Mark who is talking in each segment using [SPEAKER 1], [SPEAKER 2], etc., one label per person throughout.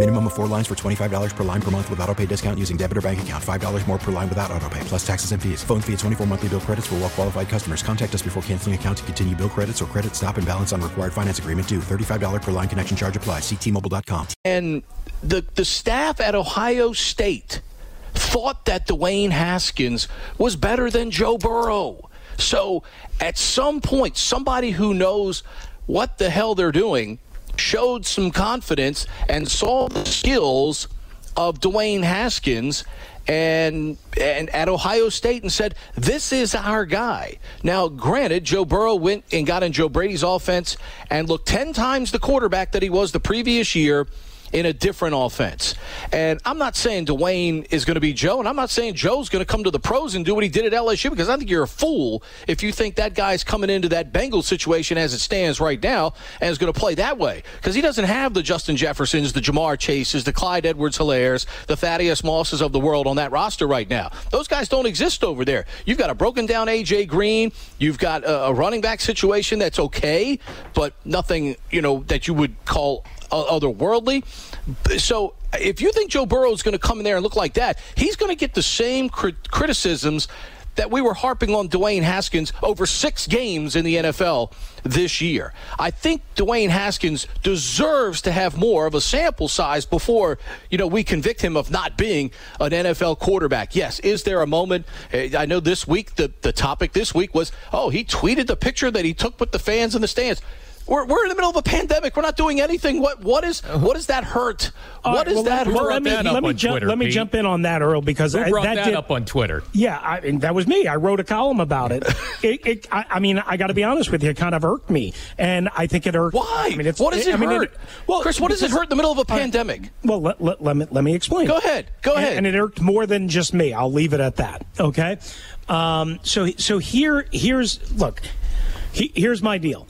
[SPEAKER 1] Minimum of four lines for $25 per line per month with auto pay discount using debit or bank account. $5 more per line without auto pay, plus taxes and fees. Phone fee at 24 monthly bill credits for well qualified customers. Contact us before canceling account to continue bill credits or credit stop and balance on required finance agreement due. $35 per line connection charge applies. Ctmobile.com.
[SPEAKER 2] And the, the staff at Ohio State thought that Dwayne Haskins was better than Joe Burrow. So at some point, somebody who knows what the hell they're doing showed some confidence and saw the skills of Dwayne Haskins and and at Ohio State and said, "This is our guy." Now, granted, Joe Burrow went and got in Joe Brady's offense and looked ten times the quarterback that he was the previous year in a different offense. And I'm not saying Dwayne is going to be Joe, and I'm not saying Joe's going to come to the pros and do what he did at LSU because I think you're a fool if you think that guy's coming into that Bengals situation as it stands right now and is going to play that way because he doesn't have the Justin Jeffersons, the Ja'Marr Chases, the Clyde Edwards Helaire's, the Thaddeus Mosses of the world on that roster right now. Those guys don't exist over there. You've got a broken down AJ Green, you've got a, a running back situation that's okay, but nothing, you know, that you would call otherworldly. So if you think Joe Burrow is going to come in there and look like that, he's going to get the same crit- criticisms that we were harping on Dwayne Haskins over six games in the NFL this year. I think Dwayne Haskins deserves to have more of a sample size before, you know, we convict him of not being an NFL quarterback. Yes, is there a moment? eh, I know this week, the, the topic this week was, oh, he tweeted the picture that he took with the fans in the stands. We're, we're in the middle of a pandemic. We're not doing anything. What what is what does that hurt?
[SPEAKER 3] All
[SPEAKER 2] what
[SPEAKER 3] right, well,
[SPEAKER 2] that
[SPEAKER 3] let,
[SPEAKER 2] hurt?
[SPEAKER 3] let me
[SPEAKER 4] that
[SPEAKER 3] let me
[SPEAKER 4] on
[SPEAKER 3] jump
[SPEAKER 4] Twitter,
[SPEAKER 3] let me
[SPEAKER 4] Pete?
[SPEAKER 3] jump in on that, Earl, because
[SPEAKER 4] Who
[SPEAKER 3] I,
[SPEAKER 4] brought
[SPEAKER 3] that,
[SPEAKER 4] that
[SPEAKER 3] did,
[SPEAKER 4] up on Twitter?
[SPEAKER 3] Yeah, I, and that was me. I wrote a column about it. it, it I, I mean, I got to be honest with you, it kind of irked me, and I think it irked.
[SPEAKER 2] Why?
[SPEAKER 3] I mean, it's,
[SPEAKER 2] what does it
[SPEAKER 3] I mean,
[SPEAKER 2] hurt?
[SPEAKER 3] well,
[SPEAKER 2] Chris, what does it hurt in the middle of a
[SPEAKER 3] All right.
[SPEAKER 2] pandemic?
[SPEAKER 3] Well, let, let, let me let me explain.
[SPEAKER 2] Go ahead. Go
[SPEAKER 3] And-
[SPEAKER 2] ahead.
[SPEAKER 3] And, it irked more than just me. I'll leave it at that. Okay. Um, so so here here's look. He, here's my deal.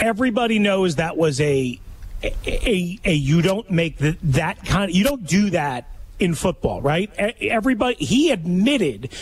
[SPEAKER 3] Everybody knows that was a a, a, a you don't make the, that kind. you don't do that in football, right? Everybody. He admitted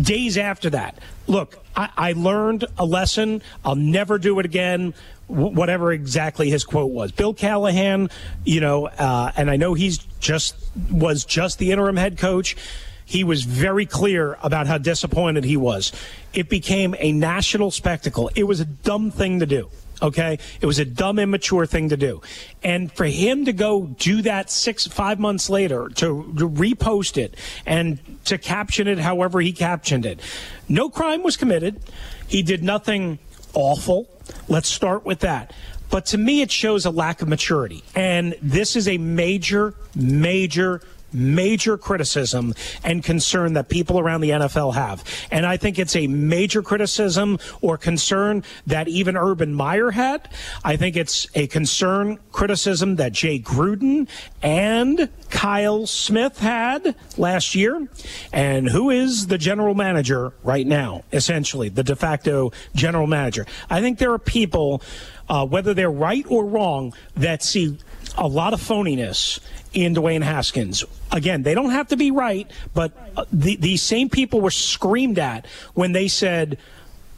[SPEAKER 3] days after that. Look, I, I learned a lesson. I'll never do it again. Whatever exactly his quote was, Bill Callahan, you know, uh, and I know he's just was just the interim head coach. He was very clear about how disappointed he was. It became a national spectacle. It was a dumb thing to do. Okay. It was a dumb, immature thing to do. And for him to go do that six, five months later, to, repost it and to caption it however he captioned it, no crime was committed. He did nothing awful. Let's start with that. But to me, it shows a lack of maturity. And this is a major, major, major criticism and concern that people around the NFL have. And I think it's a major criticism or concern that even Urban Meyer had. I think it's a concern, criticism that Jay Gruden and Kyle Smith had last year. And who is the general manager right now, essentially, the de facto general manager? I think there are people, uh, whether they're right or wrong, that see a lot of phoniness in Dwayne Haskins. Again, they don't have to be right, but uh, the, these same people were screamed at when they said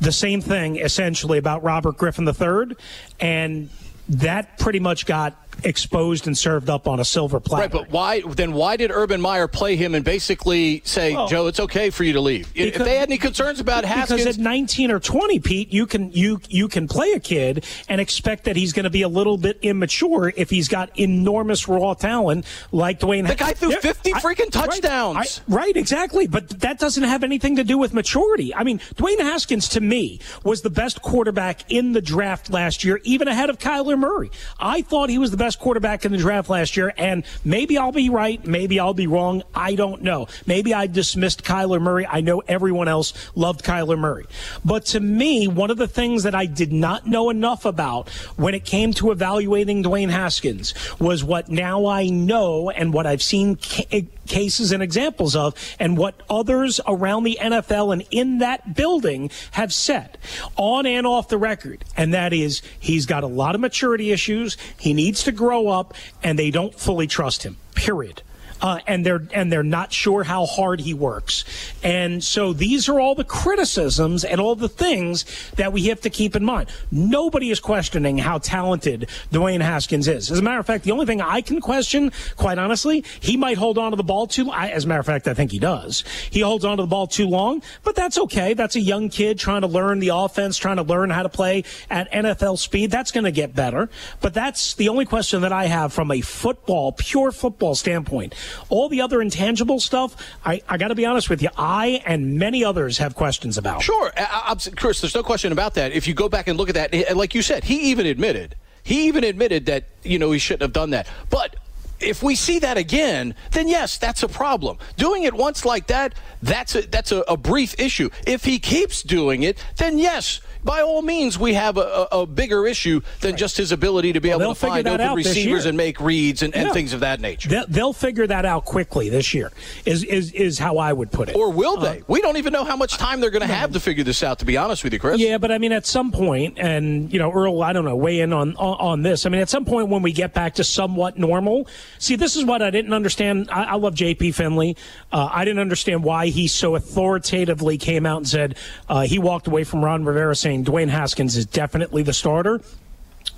[SPEAKER 3] the same thing essentially about Robert Griffin III, and that pretty much got exposed and served up on a silver platter.
[SPEAKER 2] Right, but why then? Why did Urban Meyer play him and basically say,
[SPEAKER 3] Well,
[SPEAKER 2] "Joe, it's okay for you to leave"? if they had any concerns about Haskins,
[SPEAKER 3] Because at 19 or 20, Pete, you can you you can play a kid and expect that he's going to be a little bit immature if he's got enormous raw talent like Dwayne.
[SPEAKER 2] The guy threw
[SPEAKER 3] Yeah,
[SPEAKER 2] 50 freaking touchdowns.
[SPEAKER 3] Right, I- right, exactly. But that doesn't have anything to do with maturity. I mean, Dwayne Haskins to me was the best quarterback in the draft last year, even ahead of Kyler Murray. I thought he was the best best quarterback in the draft last year, and maybe I'll be right, maybe I'll be wrong. I don't know. Maybe I dismissed Kyler Murray. I know everyone else loved Kyler Murray. But to me, one of the things that I did not know enough about when it came to evaluating Dwayne Haskins was what now I know and what I've seen ca- cases and examples of, and what others around the NFL and in that building have said on and off the record. And that is, he's got a lot of maturity issues. He needs to grow up, and they don't fully trust him, period uh, and they're and they're not sure how hard he works. And so these are all the criticisms and all the things that we have to keep in mind. Nobody is questioning how talented Dwayne Haskins is. As a matter of fact, the only thing I can question, quite honestly, he might hold on to the ball too. I, as a matter of fact, I think he does. He holds on to the ball too long, but that's okay. That's a young kid trying to learn the offense, trying to learn how to play at NFL speed. That's going to get better. But that's the only question that I have from a football, pure football standpoint. All the other intangible stuff, I, I got to be honest with you, I and many others have questions about.
[SPEAKER 2] Sure, I, Chris, there's no question about that. If you go back and look at that, eh, like you said, he even admitted, he even admitted that you know he shouldn't have done that. But if we see that again, then yes, that's a problem. Doing it once like that, that's a, that's a, a brief issue. If he keeps doing it, then yes, by all means, we have a, a bigger issue than right. just his ability to be well, able to find open receivers and make reads and, and yeah. things of that nature.
[SPEAKER 3] They'll, they'll, figure that out quickly this year. Is is is how I would put it.
[SPEAKER 2] Or will they? Uh, we don't even know how much time they're going to have to figure this out. To be honest with you, Chris.
[SPEAKER 3] Yeah, but I mean, at some point, and you know, Earl, I don't know, weigh in on on, on this. I mean, at some point when we get back to somewhat normal. See, this is what I didn't understand. I, I love J.P. Finlay. Uh, I didn't understand why he so authoritatively came out and said uh, he walked away from Ron Rivera saying Dwayne Haskins is definitely the starter.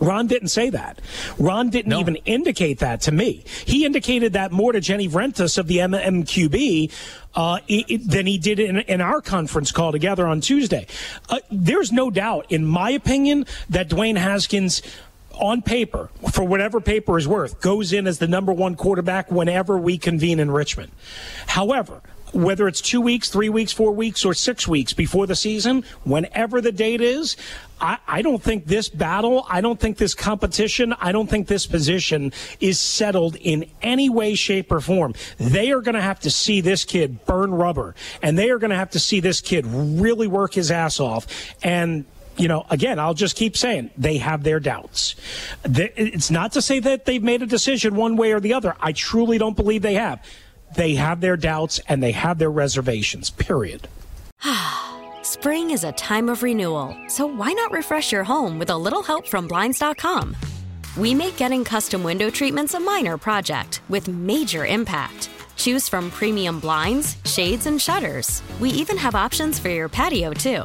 [SPEAKER 3] Ron didn't say that. Ron didn't no. even indicate that to me. He indicated that more to Jenny Vrentas of the MMQB uh, it, than he did in, in, our conference call together on Tuesday. Uh, there's no doubt, in my opinion, that Dwayne Haskins on paper, for whatever paper is worth, goes in as the number one quarterback whenever we convene in Richmond. However, whether it's two weeks, three weeks, four weeks, or six weeks before the season, whenever the date is, I, I, don't think this battle, I don't think this competition, I don't think this position is settled in any way, shape, or form. They are going to have to see this kid burn rubber, and they are going to have to see this kid really work his ass off. And you know, again, I'll just keep saying they have their doubts. It's not to say that they've made a decision one way or the other. I truly don't believe they have they have their doubts and they have their reservations, period.
[SPEAKER 4] Spring is a time of renewal, so why not refresh your home with a little help from Blinds.com? We make getting custom window treatments a minor project with major impact. Choose from premium blinds, shades, and shutters. We even have options for your patio, too.